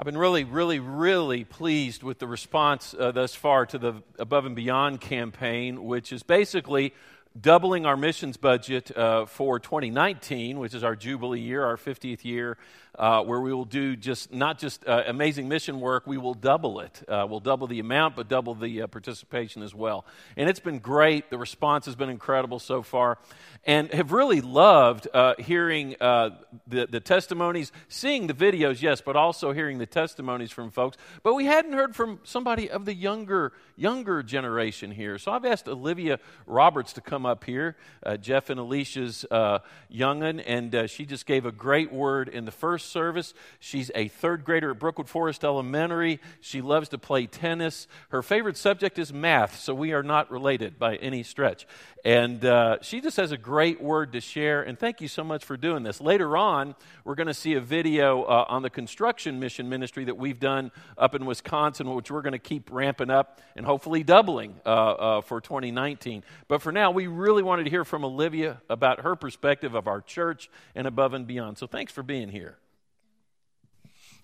I've been really, really, really pleased with the response uh, thus far to the Above and Beyond campaign, which is basically doubling our missions budget uh, for 2019, which is our Jubilee year, our 50th year, uh, where we will do just not just uh, amazing mission work, we will double it. Uh, we'll double the amount, but double the uh, participation as well. And it's been great. The response has been incredible so far, and have really loved uh, hearing uh, the, the testimonies, seeing the videos, yes, but also hearing the testimonies from folks. But we hadn't heard from somebody of the younger younger generation here. So I've asked Olivia Roberts to come up here, Jeff and Alicia's youngin, and she just gave a great word in the first service. She's a third grader at Brookwood Forest Elementary. She loves to play tennis. Her favorite subject is math, so we are not related by any stretch. And uh, she just has a great word to share. And thank you so much for doing this. Later on, we're going to see a video uh, on the construction mission ministry that we've done up in Wisconsin, which we're going to keep ramping up and hopefully doubling uh, uh for 2019. But for now, we really wanted to hear from Olivia about her perspective of our church and above and beyond. So thanks for being here.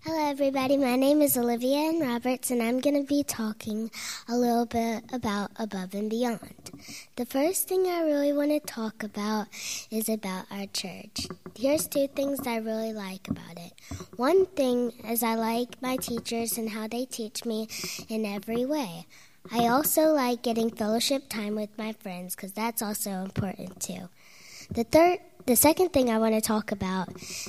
Hello, everybody. My name is Olivia Ann Roberts, and I'm going to be talking a little bit about Above and Beyond. The first thing I really want to talk about is about our church. Here's two things I really like about it. One thing is I like my teachers and how they teach me in every way. I also like getting fellowship time with my friends because that's also important too. The third the second thing I want to talk about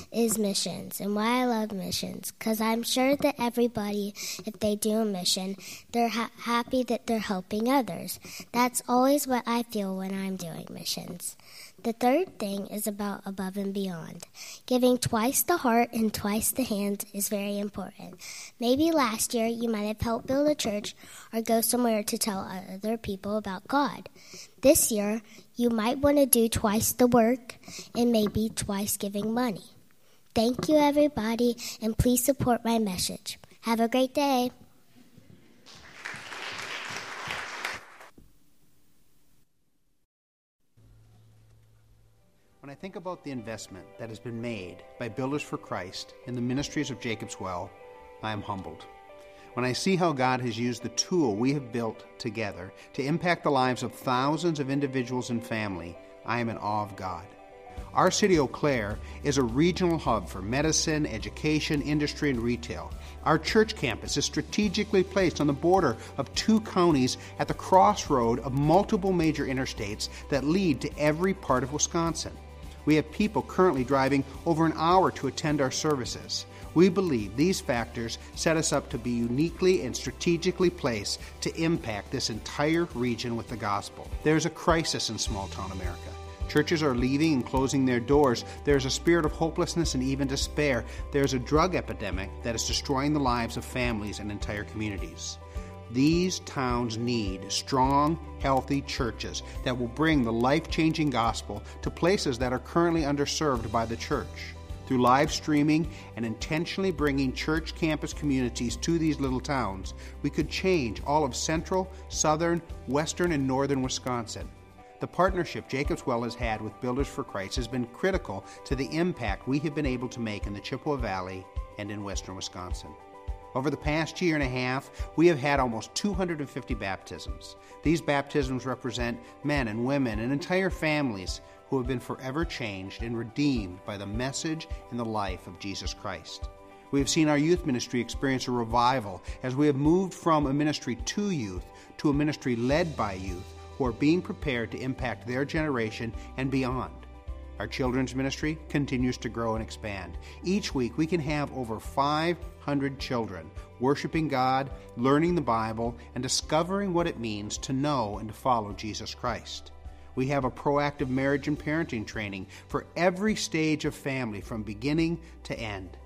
is missions and why I love missions. Because I'm sure that everybody, if they do a mission, they're ha- happy that they're helping others. That's always what I feel when I'm doing missions. The third thing is about above and beyond. Giving twice the heart and twice the hands is very important. Maybe last year you might have helped build a church or go somewhere to tell other people about God. This year you might want to do twice the work and maybe twice giving money. Thank you, everybody, and please support my message. Have a great day. When I think about the investment that has been made by Builders for Christ in the ministries of Jacob's Well, I am humbled. When I see how God has used the tool we have built together to impact the lives of thousands of individuals and family, I am in awe of God. Our city, Eau Claire, is a regional hub for medicine, education, industry, and retail. Our church campus is strategically placed on the border of two counties at the crossroad of multiple major interstates that lead to every part of Wisconsin. We have people currently driving over an hour to attend our services. We believe these factors set us up to be uniquely and strategically placed to impact this entire region with the gospel. There's a crisis in small town America. Churches are leaving and closing their doors. There's a spirit of hopelessness and even despair. There's a drug epidemic that is destroying the lives of families and entire communities. These towns need strong, healthy churches that will bring the life changing gospel to places that are currently underserved by the church. Through live streaming and intentionally bringing church campus communities to these little towns, we could change all of central, southern, western, and northern Wisconsin. The partnership Jacob's Well has had with Builders for Christ has been critical to the impact we have been able to make in the Chippewa Valley and in western Wisconsin. Over the past year and a half, we have had almost 250 baptisms. These baptisms represent men and women and entire families who have been forever changed and redeemed by the message and the life of Jesus Christ. We have seen our youth ministry experience a revival as we have moved from a ministry to youth to a ministry led by youth who are being prepared to impact their generation and beyond. Our children's ministry continues to grow and expand. Each week, we can have over 500 children worshiping God, learning the Bible, and discovering what it means to know and to follow Jesus Christ. We have a proactive marriage and parenting training for every stage of family from beginning to end.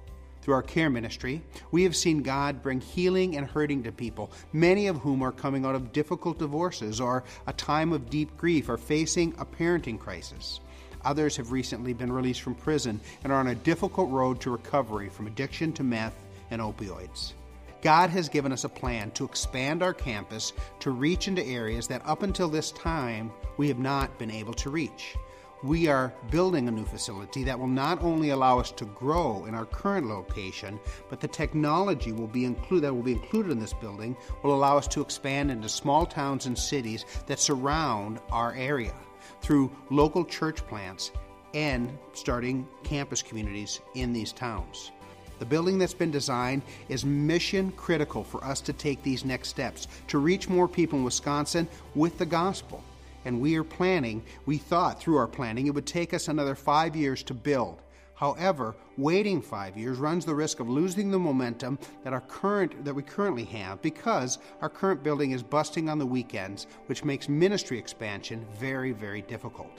Through our care ministry, we have seen God bring healing and hurting to people, many of whom are coming out of difficult divorces or a time of deep grief or facing a parenting crisis. Others have recently been released from prison and are on a difficult road to recovery from addiction to meth and opioids. God has given us a plan to expand our campus to reach into areas that up until this time we have not been able to reach. we are building a new facility that will not only allow us to grow in our current location, but the technology will be that will be included in this building will allow us to expand into small towns and cities that surround our area through local church plants and starting campus communities in these towns. The building that's been designed is mission critical for us to take these next steps to reach more people in Wisconsin with the gospel and we are planning, we thought through our planning it would take us another five years to build. However, waiting five years runs the risk of losing the momentum that our current that we currently have because our current building is busting on the weekends, which makes ministry expansion very, very difficult.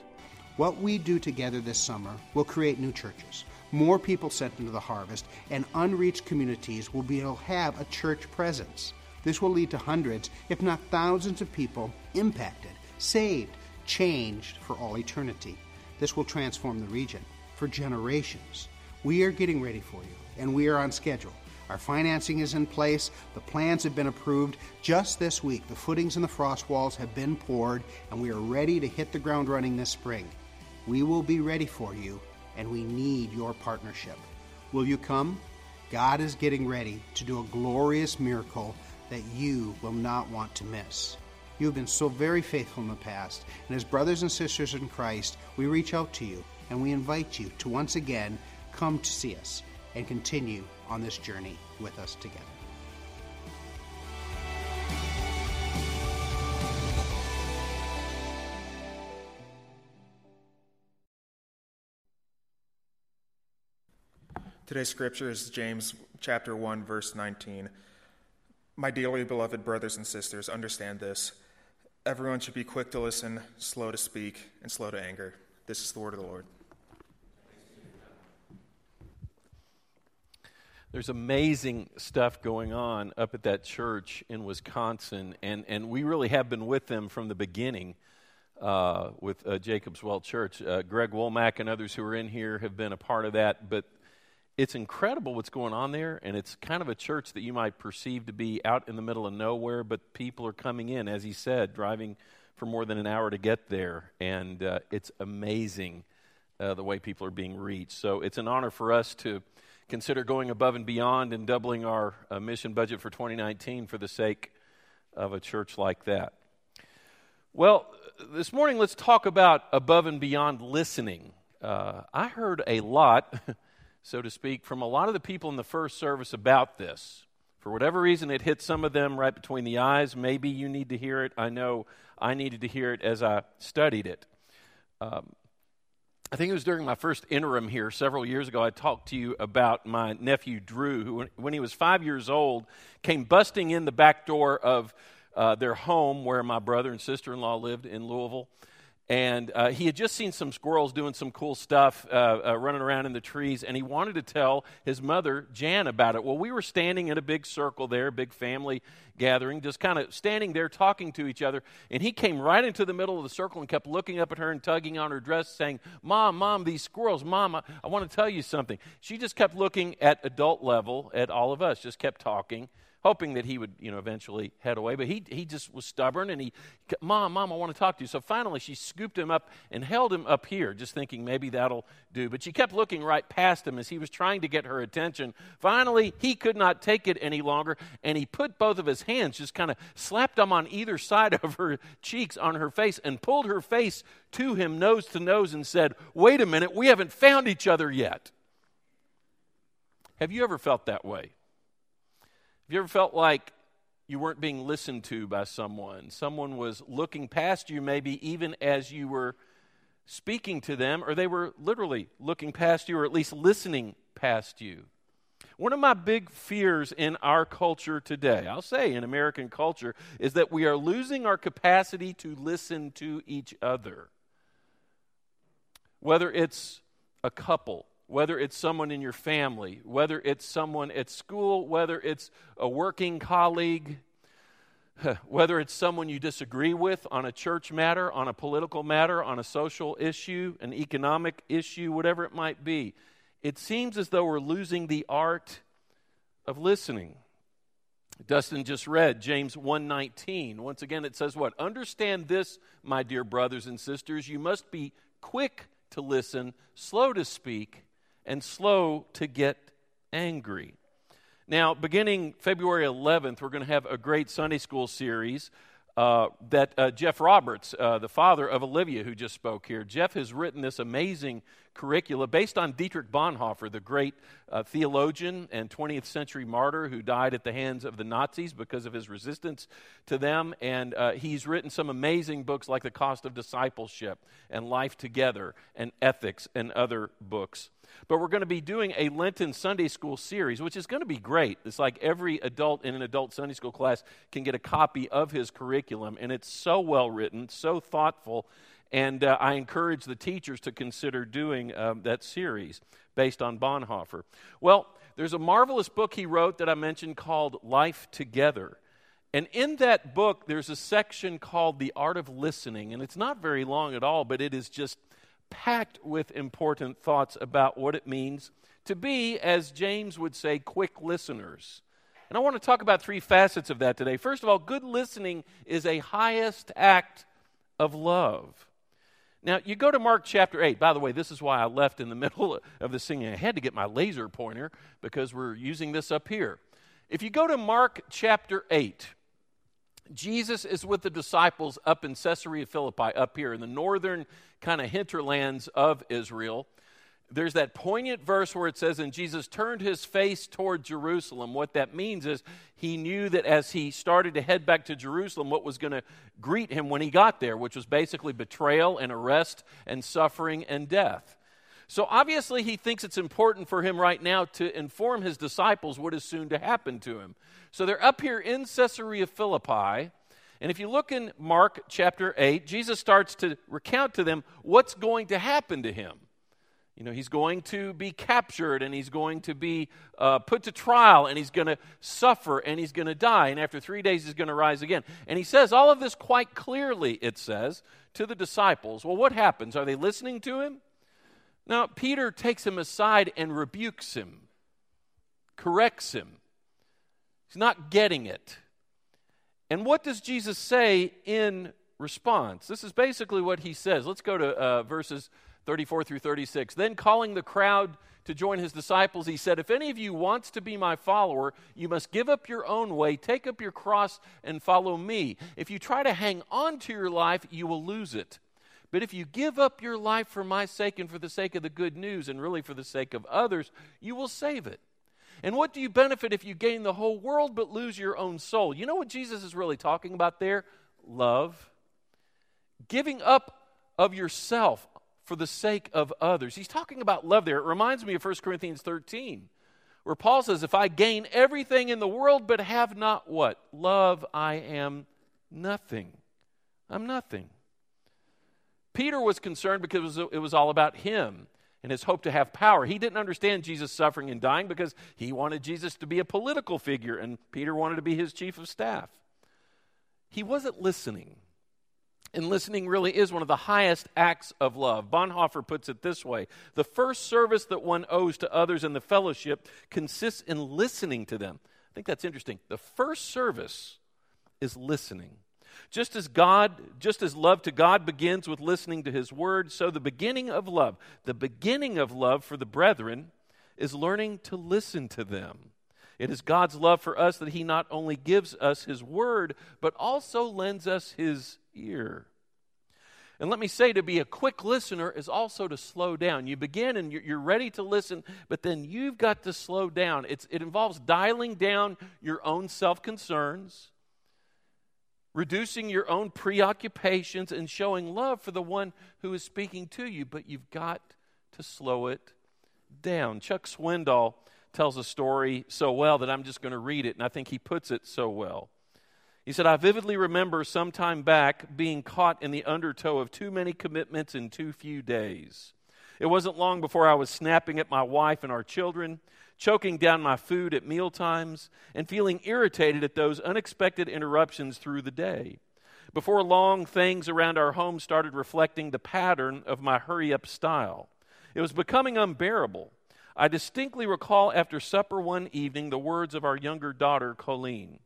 What we do together this summer will create new churches, more people sent into the harvest, and unreached communities will be able to have a church presence. This will lead to hundreds, if not thousands, of people impacted saved, changed for all eternity. This will transform the region for generations. We are getting ready for you, and we are on schedule. Our financing is in place, the plans have been approved. Just this week, the footings and the frost walls have been poured, and we are ready to hit the ground running this spring. We will be ready for you, and we need your partnership. Will you come? God is getting ready to do a glorious miracle that you will not want to miss. You have been so very faithful in the past, and as brothers and sisters in Christ, we reach out to you and we invite you to once again come to see us and continue on this journey with us together. Today's scripture is James chapter 1 verse 19. My dearly beloved brothers and sisters, understand this. Everyone should be quick to listen, slow to speak, and slow to anger. This is the word of the Lord. There's amazing stuff going on up at that church in Wisconsin, and, and we really have been with them from the beginning uh, with uh, Jacob's Well Church. Uh, Greg Womack and others who are in here have been a part of that, but it's incredible what's going on there, and it's kind of a church that you might perceive to be out in the middle of nowhere, but people are coming in, as he said, driving for more than an hour to get there, and uh, it's amazing uh, the way people are being reached. So it's an honor for us to consider going above and beyond and doubling our uh, mission budget for 2019 for the sake of a church like that. Well, this morning let's talk about above and beyond listening. Uh, I heard a lot. so to speak, from a lot of the people in the first service about this. For whatever reason, it hit some of them right between the eyes. Maybe you need to hear it. I know I needed to hear it as I studied it. Um, I think it was during my first interim here several years ago. I talked to you about my nephew Drew, who, when he was five years old, came busting in the back door of uh, their home where my brother and sister in law lived in Louisville and uh, he had just seen some squirrels doing some cool stuff uh, uh, running around in the trees and he wanted to tell his mother jan about it. Well we were standing in a big circle there big family gathering just kind of standing there talking to each other. And he came right into the middle of the circle and kept looking up at her and tugging on her dress saying mom mom these squirrels mom i, I want to tell you something. She just kept looking at adult level at all of us just kept talking hoping that he would, you know, eventually head away. But he, he just was stubborn and he, Mom, Mom, I want to talk to you. So finally she scooped him up and held him up here, just thinking maybe that'll do. But she kept looking right past him as he was trying to get her attention. Finally, he could not take it any longer and he put both of his hands, just kind of slapped them on either side of her cheeks on her face and pulled her face to him nose to nose and said, Wait a minute, we haven't found each other yet. Have you ever felt that way? Have you ever felt like you weren't being listened to by someone? Someone was looking past you, maybe even as you were speaking to them, or they were literally looking past you, or at least listening past you. One of my big fears in our culture today, I'll say in American culture, is that we are losing our capacity to listen to each other. Whether it's a couple, whether it's someone in your family, whether it's someone at school, whether it's a working colleague, whether it's someone you disagree with on a church matter, on a political matter, on a social issue, an economic issue, whatever it might be. It seems as though we're losing the art of listening. Dustin just read James 1:19. Once again it says what? Understand this, my dear brothers and sisters, you must be quick to listen, slow to speak, and slow to get angry. Now, beginning February 11th, we're going to have a great Sunday school series uh, that uh, Jeff Roberts, uh, the father of Olivia, who just spoke here, Jeff has written this amazing curricula based on Dietrich Bonhoeffer, the great uh, theologian and 20th century martyr who died at the hands of the Nazis because of his resistance to them. And uh, he's written some amazing books like The Cost of Discipleship and Life Together and Ethics and other books. But we're going to be doing a Lenten Sunday school series, which is going to be great. It's like every adult in an adult Sunday school class can get a copy of his curriculum, and it's so well written, so thoughtful, and uh, I encourage the teachers to consider doing um, that series based on Bonhoeffer. Well, there's a marvelous book he wrote that I mentioned called Life Together. And in that book, there's a section called The Art of Listening. And it's not very long at all, but it is just packed with important thoughts about what it means to be, as James would say, quick listeners. And I want to talk about three facets of that today. First of all, good listening is a highest act of love. Now, you go to Mark chapter 8. By the way, this is why I left in the middle of the singing. I had to get my laser pointer because we're using this up here. If you go to Mark chapter 8, Jesus is with the disciples up in Caesarea Philippi, up here in the northern kind of hinterlands of Israel there's that poignant verse where it says, And Jesus turned his face toward Jerusalem. What that means is he knew that as he started to head back to Jerusalem, what was going to greet him when he got there, which was basically betrayal and arrest and suffering and death. So obviously, he thinks it's important for him right now to inform his disciples what is soon to happen to him. So they're up here in Caesarea Philippi. And if you look in Mark chapter 8, Jesus starts to recount to them what's going to happen to him. You know, he's going to be captured and he's going to be uh, put to trial and he's going to suffer and he's going to die. And after three days, he's going to rise again. And he says all of this quite clearly, it says, to the disciples. Well, what happens? Are they listening to him? Now, Peter takes him aside and rebukes him, corrects him. He's not getting it. And what does Jesus say in response? This is basically what he says. Let's go to uh, verses 34 through 36. Then, calling the crowd to join his disciples, he said, If any of you wants to be my follower, you must give up your own way, take up your cross, and follow me. If you try to hang on to your life, you will lose it. But if you give up your life for my sake and for the sake of the good news, and really for the sake of others, you will save it. And what do you benefit if you gain the whole world but lose your own soul? You know what Jesus is really talking about there? Love. Giving up of yourself, for the sake of others. He's talking about love there. It reminds me of 1 Corinthians 13, where Paul says, If I gain everything in the world but have not what? Love, I am nothing. I'm nothing. Peter was concerned because it was all about him and his hope to have power. He didn't understand Jesus' suffering and dying because he wanted Jesus to be a political figure, and Peter wanted to be his chief of staff. He wasn't listening. And listening really is one of the highest acts of love. Bonhoeffer puts it this way The first service that one owes to others in the fellowship consists in listening to them. I think that's interesting. The first service is listening. Just as God, just as love to God begins with listening to his word, so the beginning of love, the beginning of love for the brethren is learning to listen to them. It is God's love for us that He not only gives us His word, but also lends us His ear. And let me say, to be a quick listener is also to slow down. You begin and you're ready to listen, but then you've got to slow down. It's, it involves dialing down your own self concerns, reducing your own preoccupations, and showing love for the one who is speaking to you, but you've got to slow it down. Chuck Swindoll tells a story so well that I'm just going to read it, and I think he puts it so well. He said, I vividly remember some time back being caught in the undertow of too many commitments in too few days. It wasn't long before I was snapping at my wife and our children, choking down my food at meal times, and feeling irritated at those unexpected interruptions through the day. Before long, things around our home started reflecting the pattern of my hurry up style. It was becoming unbearable. I distinctly recall after supper one evening the words of our younger daughter, Colleen.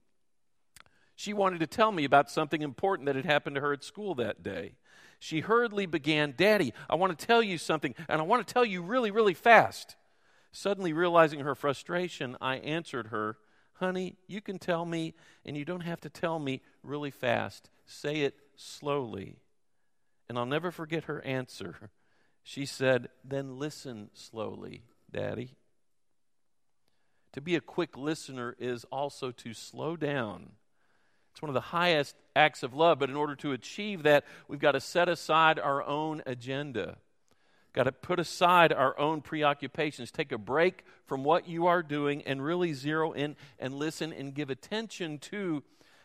She wanted to tell me about something important that had happened to her at school that day. She hurriedly began, Daddy, I want to tell you something, and I want to tell you really, really fast. Suddenly realizing her frustration, I answered her, Honey, you can tell me, and you don't have to tell me really fast. Say it slowly. And I'll never forget her answer. She said, Then listen slowly, Daddy. To be a quick listener is also to slow down. It's one of the highest acts of love, but in order to achieve that, we've got to set aside our own agenda. Got to put aside our own preoccupations, take a break from what you are doing, and really zero in and listen and give attention to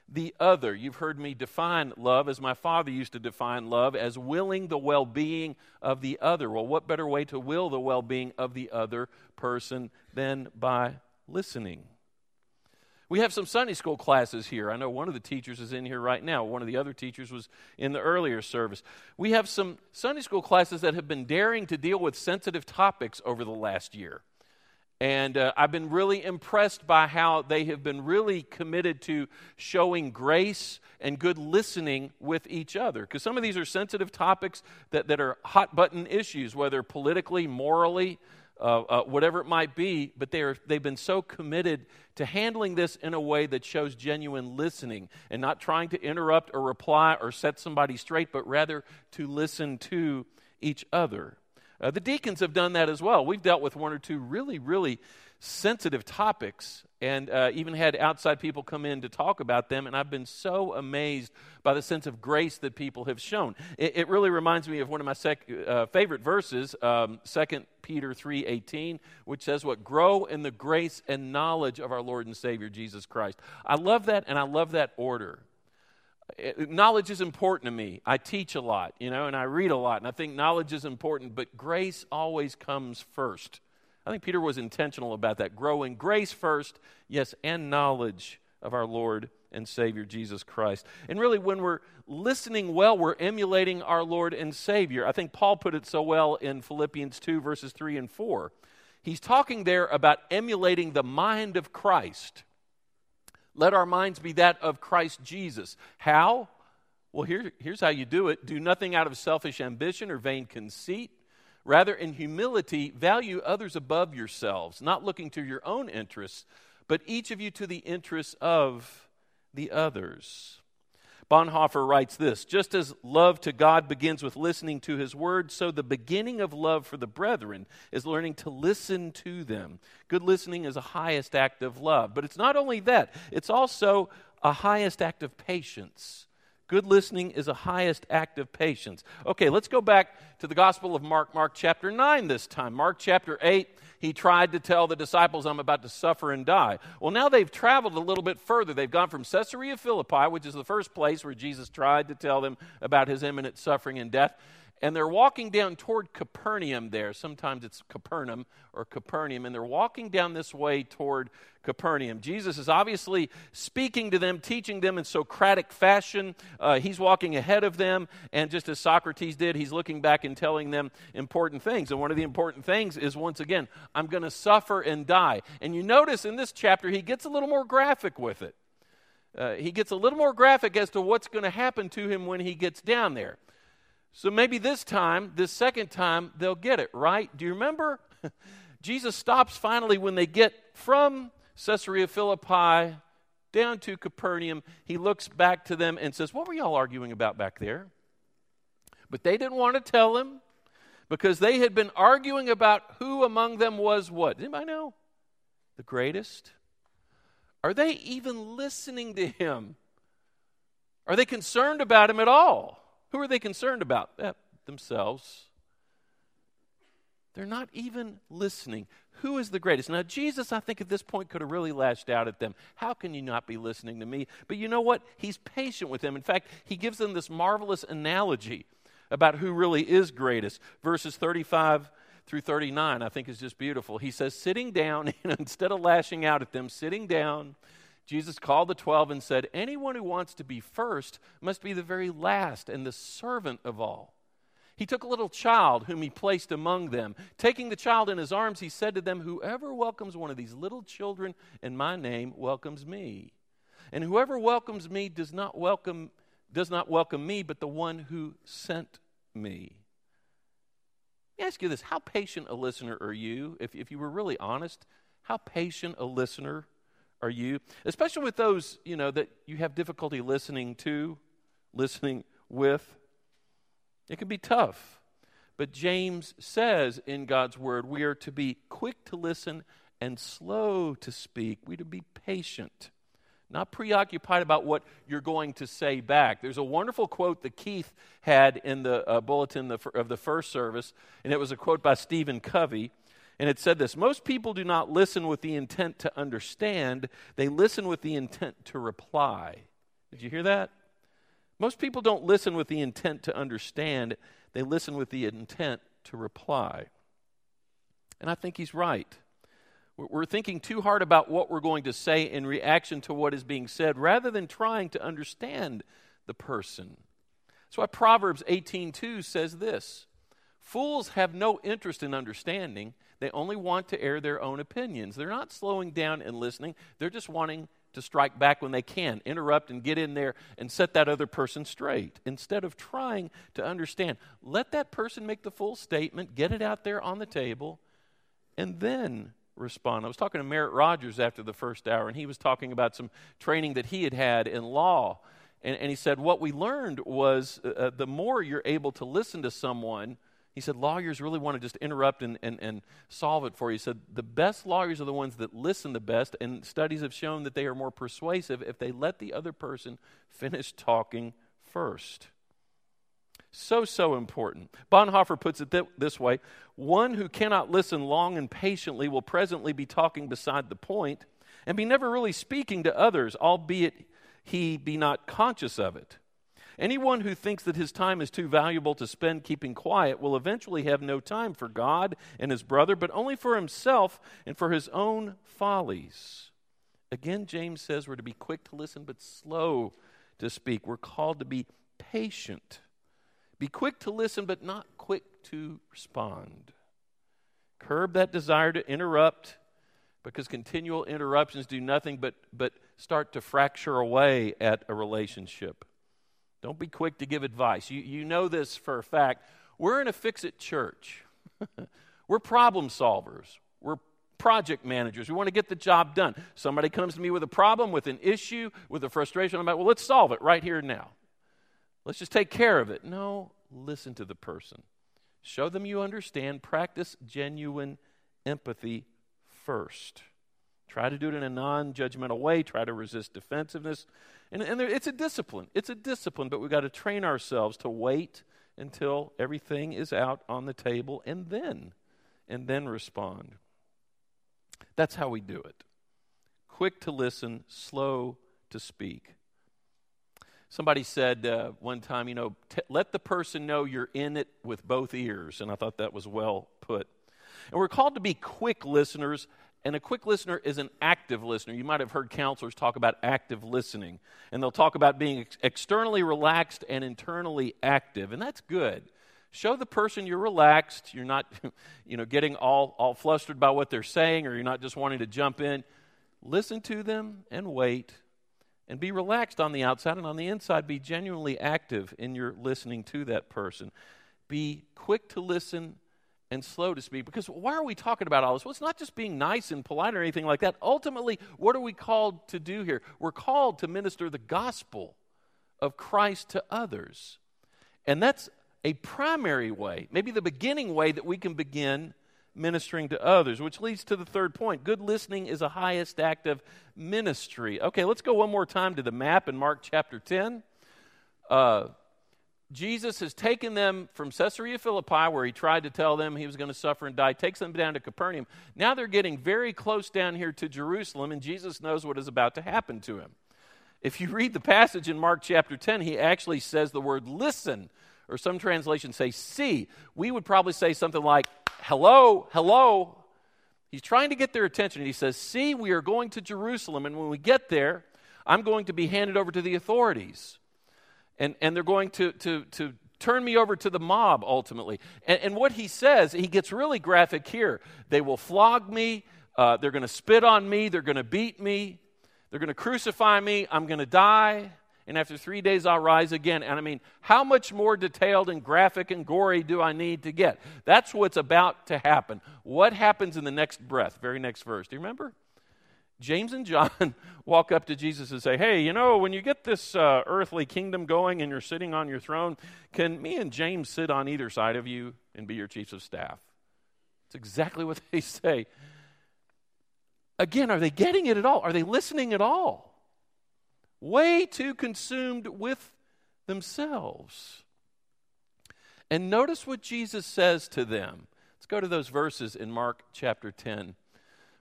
the other. You've heard me define love as my father used to define love as willing the well being of the other. Well, what better way to will the well being of the other person than by listening? We have some Sunday school classes here. I know one of the teachers is in here right now. One of the other teachers was in the earlier service. We have some Sunday school classes that have been daring to deal with sensitive topics over the last year. And uh, I've been really impressed by how they have been really committed to showing grace and good listening with each other. Because some of these are sensitive topics that, that are hot button issues, whether politically, morally, uh, uh, whatever it might be, but they are, they've been so committed to handling this in a way that shows genuine listening and not trying to interrupt or reply or set somebody straight, but rather to listen to each other. Uh, the deacons have done that as well. We've dealt with one or two really, really sensitive topics and uh, even had outside people come in to talk about them. And I've been so amazed by the sense of grace that people have shown. It, it really reminds me of one of my sec- uh, favorite verses, um, 2 Peter 3.18, which says what? Grow in the grace and knowledge of our Lord and Savior Jesus Christ. I love that, and I love that order. Knowledge is important to me. I teach a lot, you know, and I read a lot, and I think knowledge is important, but grace always comes first. I think Peter was intentional about that. Growing grace first, yes, and knowledge of our Lord and Savior Jesus Christ. And really, when we're listening well, we're emulating our Lord and Savior. I think Paul put it so well in Philippians 2, verses 3 and 4. He's talking there about emulating the mind of Christ. Let our minds be that of Christ Jesus. How? Well, here, here's how you do it do nothing out of selfish ambition or vain conceit Rather, in humility, value others above yourselves, not looking to your own interests, but each of you to the interests of the others. Bonhoeffer writes this Just as love to God begins with listening to his word, so the beginning of love for the brethren is learning to listen to them. Good listening is a highest act of love. But it's not only that, it's also a highest act of patience. Good listening is a highest act of patience. Okay, let's go back to the Gospel of Mark, Mark chapter 9 this time. Mark chapter 8, he tried to tell the disciples, I'm about to suffer and die. Well, now they've traveled a little bit further. They've gone from Caesarea Philippi, which is the first place where Jesus tried to tell them about his imminent suffering and death, and they're walking down toward Capernaum there. Sometimes it's Capernaum or Capernaum, and they're walking down this way toward Capernaum. Jesus is obviously speaking to them, teaching them in Socratic fashion. Uh, he's walking ahead of them, and just as Socrates did, he's looking back and telling them important things. And one of the important things is once again, I'm going to suffer and die. And you notice in this chapter, he gets a little more graphic with it. Uh, he gets a little more graphic as to what's going to happen to him when he gets down there. So maybe this time, this second time, they'll get it, right? Do you remember? Jesus stops finally when they get from Caesarea Philippi down to Capernaum. He looks back to them and says, What were y'all arguing about back there? But they didn't want to tell him because they had been arguing about who among them was what. Does anybody know? The greatest? Are they even listening to him? Are they concerned about him at all? Who are they concerned about? Eh, themselves. They're not even listening. Who is the greatest? Now, Jesus, I think at this point could have really lashed out at them. How can you not be listening to me? But you know what? He's patient with them. In fact, he gives them this marvelous analogy about who really is greatest. Verses 35 through 39, I think is just beautiful. He says, sitting down, instead of lashing out at them, sitting down, Jesus called the twelve and said, Anyone who wants to be first must be the very last and the servant of all. He took a little child whom he placed among them. Taking the child in his arms, he said to them, Whoever welcomes one of these little children in my name welcomes me. And whoever welcomes me does not welcome, does not welcome me, but the one who sent me. Let me ask you this how patient a listener are you? If, if you were really honest, how patient a listener are you? Especially with those, you know, that you have difficulty listening to, listening with. It can be tough. But James says in God's word, we are to be quick to listen and slow to speak. We are to be patient, not preoccupied about what you're going to say back. There's a wonderful quote that Keith had in the uh, bulletin of the first service, and it was a quote by Stephen Covey. And it said this Most people do not listen with the intent to understand, they listen with the intent to reply. Did you hear that? Most people don't listen with the intent to understand, they listen with the intent to reply. And I think he's right. We're thinking too hard about what we're going to say in reaction to what is being said rather than trying to understand the person. That's why Proverbs 18:2 says this. Fools have no interest in understanding. They only want to air their own opinions. They're not slowing down and listening. They're just wanting to strike back when they can, interrupt and get in there and set that other person straight instead of trying to understand. Let that person make the full statement, get it out there on the table, and then respond. I was talking to Merritt Rogers after the first hour, and he was talking about some training that he had had in law. And, and he said, What we learned was uh, uh the more you're able to listen to someone, he said, lawyers really want to just interrupt and, and, and solve it for you. He said, the best lawyers are the ones that listen the best, and studies have shown that they are more persuasive if they let the other person finish talking first. So, so important. Bonhoeffer puts it th- this way one who cannot listen long and patiently will presently be talking beside the point and be never really speaking to others, albeit he be not conscious of it. Anyone who thinks that his time is too valuable to spend keeping quiet will eventually have no time for God and his brother, but only for himself and for his own follies. Again, James says we're to be quick to listen, but slow to speak. We're called to be patient. Be quick to listen, but not quick to respond. Curb that desire to interrupt because continual interruptions do nothing but, but start to fracture away at a relationship. Don't be quick to give advice. You, you know this for a fact. We're in a fix it church. We're problem solvers. We're project managers. We want to get the job done. Somebody comes to me with a problem, with an issue, with a frustration. I'm like, well, let's solve it right here and now. Let's just take care of it. No, listen to the person. Show them you understand. Practice genuine empathy first. Try to do it in a non judgmental way. Try to resist defensiveness. And, and there, it's a discipline. It's a discipline, but we've got to train ourselves to wait until everything is out on the table and then, and then respond. That's how we do it. Quick to listen, slow to speak. Somebody said uh, one time, you know, t- let the person know you're in it with both ears. And I thought that was well put. And we're called to be quick listeners and a quick listener is an active listener. You might have heard counselors talk about active listening, and they'll talk about being ex- externally relaxed and internally active, and that's good. Show the person you're relaxed, you're not you know, getting all, all flustered by what they're saying, or you're not just wanting to jump in. Listen to them and wait, and be relaxed on the outside, and on the inside, be genuinely active in your listening to that person. Be quick to listen and slow to speak. Because why are we talking about all this? Well, it's not just being nice and polite or anything like that. Ultimately, what are we called to do here? We're called to minister the gospel of Christ to others. And that's a primary way, maybe the beginning way that we can begin ministering to others, which leads to the third point. Good listening is a highest act of ministry. Okay, let's go one more time to the map in Mark chapter 10. Uh, Jesus has taken them from Caesarea Philippi, where he tried to tell them he was going to suffer and die, takes them down to Capernaum. Now they're getting very close down here to Jerusalem, and Jesus knows what is about to happen to him. If you read the passage in Mark chapter 10, he actually says the word listen, or some translations say see. We would probably say something like, hello, hello. He's trying to get their attention, and he says, See, we are going to Jerusalem, and when we get there, I'm going to be handed over to the authorities and, and they're going to, to, to turn me over to the mob ultimately. And, and what he says, he gets really graphic here. They will flog me, uh, they're going to spit on me, they're going to beat me, they're going to crucify me, I'm going to die. and after three days I'll rise again. And I mean, how much more detailed and graphic and gory do I need to get? That's what's about to happen. What happens in the next breath, very next verse? Do you remember? James and John walk up to Jesus and say, Hey, you know, when you get this uh, earthly kingdom going and you're sitting on your throne, can me and James sit on either side of you and be your chiefs of staff? It's exactly what they say. Again, are they getting it at all? Are they listening at all? way too consumed with themselves. And notice what Jesus says to them. Let's go to those verses in Mark chapter 10.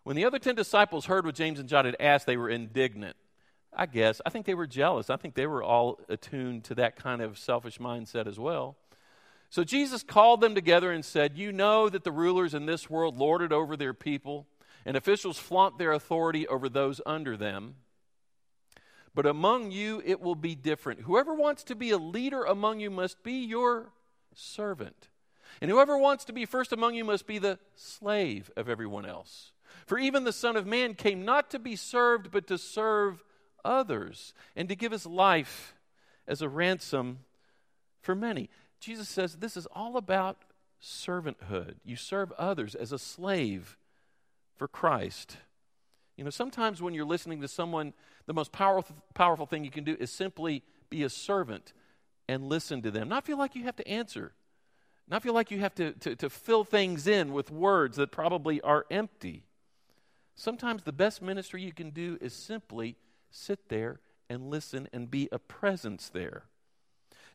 When the other 10 disciples heard what James and John had asked, they were indignant. I guess. I think they were jealous. I think they were all attuned to that kind of selfish mindset as well. So Jesus called them together and said, You know that the rulers in this world lord it over their people, and officials flaunt their authority over those under them. But among you it will be different. Whoever wants to be a leader among you must be your servant. And whoever wants to be first among you must be the slave of everyone else. For even the Son of Man came not to be served, but to serve others, and to give his life as a ransom for many. Jesus says this is all about servanthood. You serve others as a slave for Christ. You know, sometimes when you're listening to someone the most powerful, powerful thing you can do is simply be a servant and listen to them. Not feel like you have to answer, not feel like you have to, to, to fill things in with words that probably are empty. Sometimes the best ministry you can do is simply sit there and listen and be a presence there.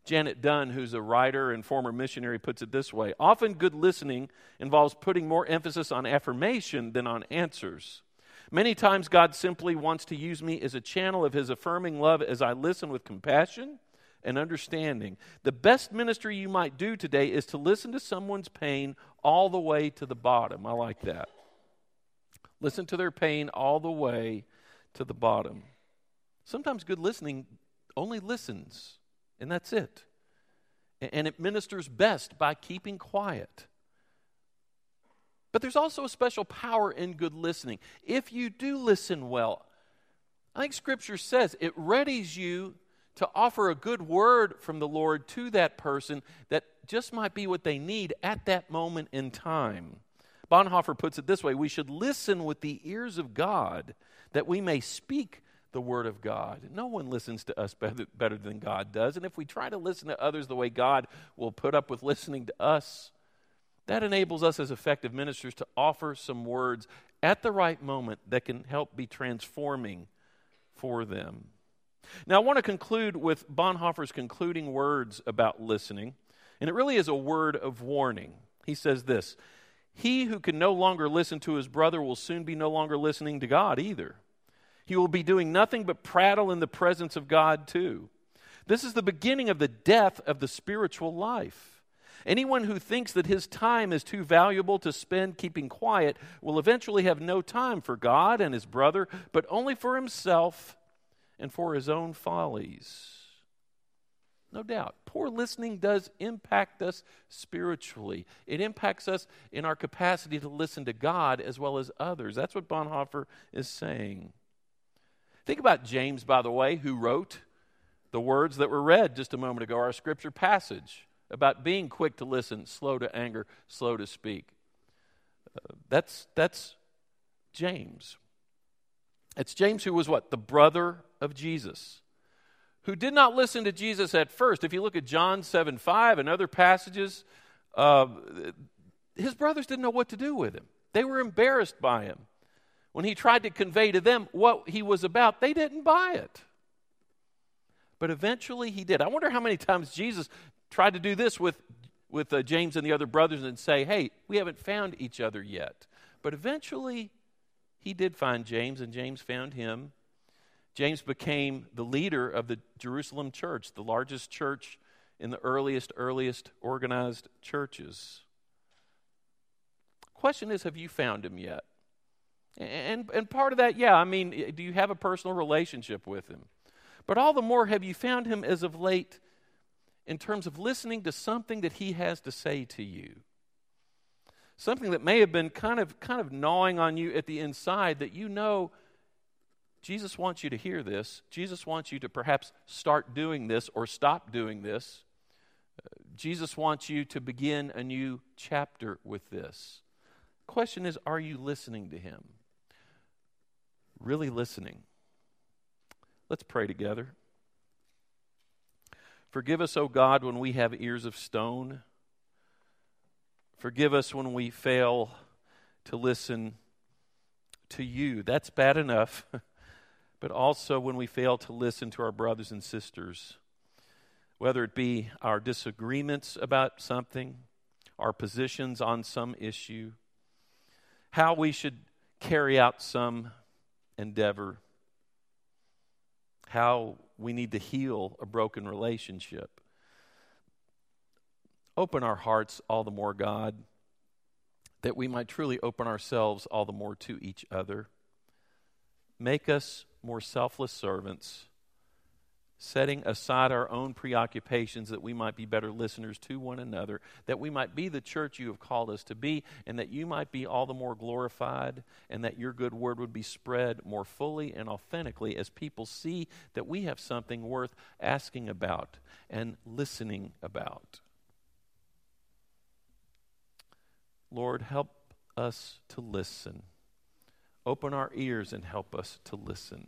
Janet Dunn, who's a writer and former missionary, puts it this way Often good listening involves putting more emphasis on affirmation than on answers. Many times, God simply wants to use me as a channel of His affirming love as I listen with compassion and understanding. The best ministry you might do today is to listen to someone's pain all the way to the bottom. I like that. Listen to their pain all the way to the bottom. Sometimes good listening only listens, and that's it. And it ministers best by keeping quiet. But there's also a special power in good listening. If you do listen well, I think Scripture says it readies you to offer a good word from the Lord to that person that just might be what they need at that moment in time. Bonhoeffer puts it this way We should listen with the ears of God that we may speak the Word of God. No one listens to us better, better than God does. And if we try to listen to others the way God will put up with listening to us, that enables us as effective ministers to offer some words at the right moment that can help be transforming for them. Now, I want to conclude with Bonhoeffer's concluding words about listening, and it really is a word of warning. He says this He who can no longer listen to his brother will soon be no longer listening to God either. He will be doing nothing but prattle in the presence of God, too. This is the beginning of the death of the spiritual life. Anyone who thinks that his time is too valuable to spend keeping quiet will eventually have no time for God and his brother, but only for himself and for his own follies. No doubt. Poor listening does impact us spiritually. It impacts us in our capacity to listen to God as well as others. That's what Bonhoeffer is saying. Think about James, by the way, who wrote the words that were read just a moment ago, our scripture passage about being quick to listen, slow to anger, slow to speak. Uh, that's, that's James. It's James who was what? The brother of Jesus, who did not listen to Jesus at first. If you look at John 7 5 and other passages, uh, his brothers didn't know what to do with him. They were embarrassed by him. When he tried to convey to them what he was about, they didn't buy it. But eventually he did. I wonder how many times Jesus tried to do this with, with uh, James and the other brothers and say, hey, we haven't found each other yet. But eventually, he did find James, and James found him. James became the leader of the Jerusalem church, the largest church in the earliest, earliest organized churches. Question is, have you found him yet? And, and part of that, yeah, I mean, do you have a personal relationship with him? But all the more, have you found him as of late in terms of listening to something that he has to say to you. Something that may have been kind of, kind of gnawing on you at the inside that you know Jesus wants you to hear this. Jesus wants you to perhaps start doing this or stop doing this. Uh, Jesus wants you to begin a new chapter with this. The question is are you listening to him? Really listening? Let's pray together. Forgive us, O God, when we have ears of stone. Forgive us when we fail to listen to you. That's bad enough. but also when we fail to listen to our brothers and sisters, whether it be our disagreements about something, our positions on some issue, how we should carry out some endeavor, how we need to heal a broken relationship. Open our hearts all the more, God, that we might truly open ourselves all the more to each other. Make us more selfless servants, setting aside our own preoccupations that we might be better listeners to one another, that we might be the church you have called us to be, and that you might be all the more glorified, and that your good word would be spread more fully and authentically as people see that we have something worth asking about and listening about. Lord, help us to listen. Open our ears and help us to listen.